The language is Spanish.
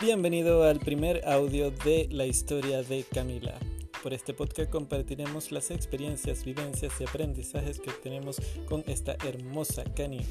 Bienvenido al primer audio de la historia de Camila. Por este podcast compartiremos las experiencias, vivencias y aprendizajes que tenemos con esta hermosa canina.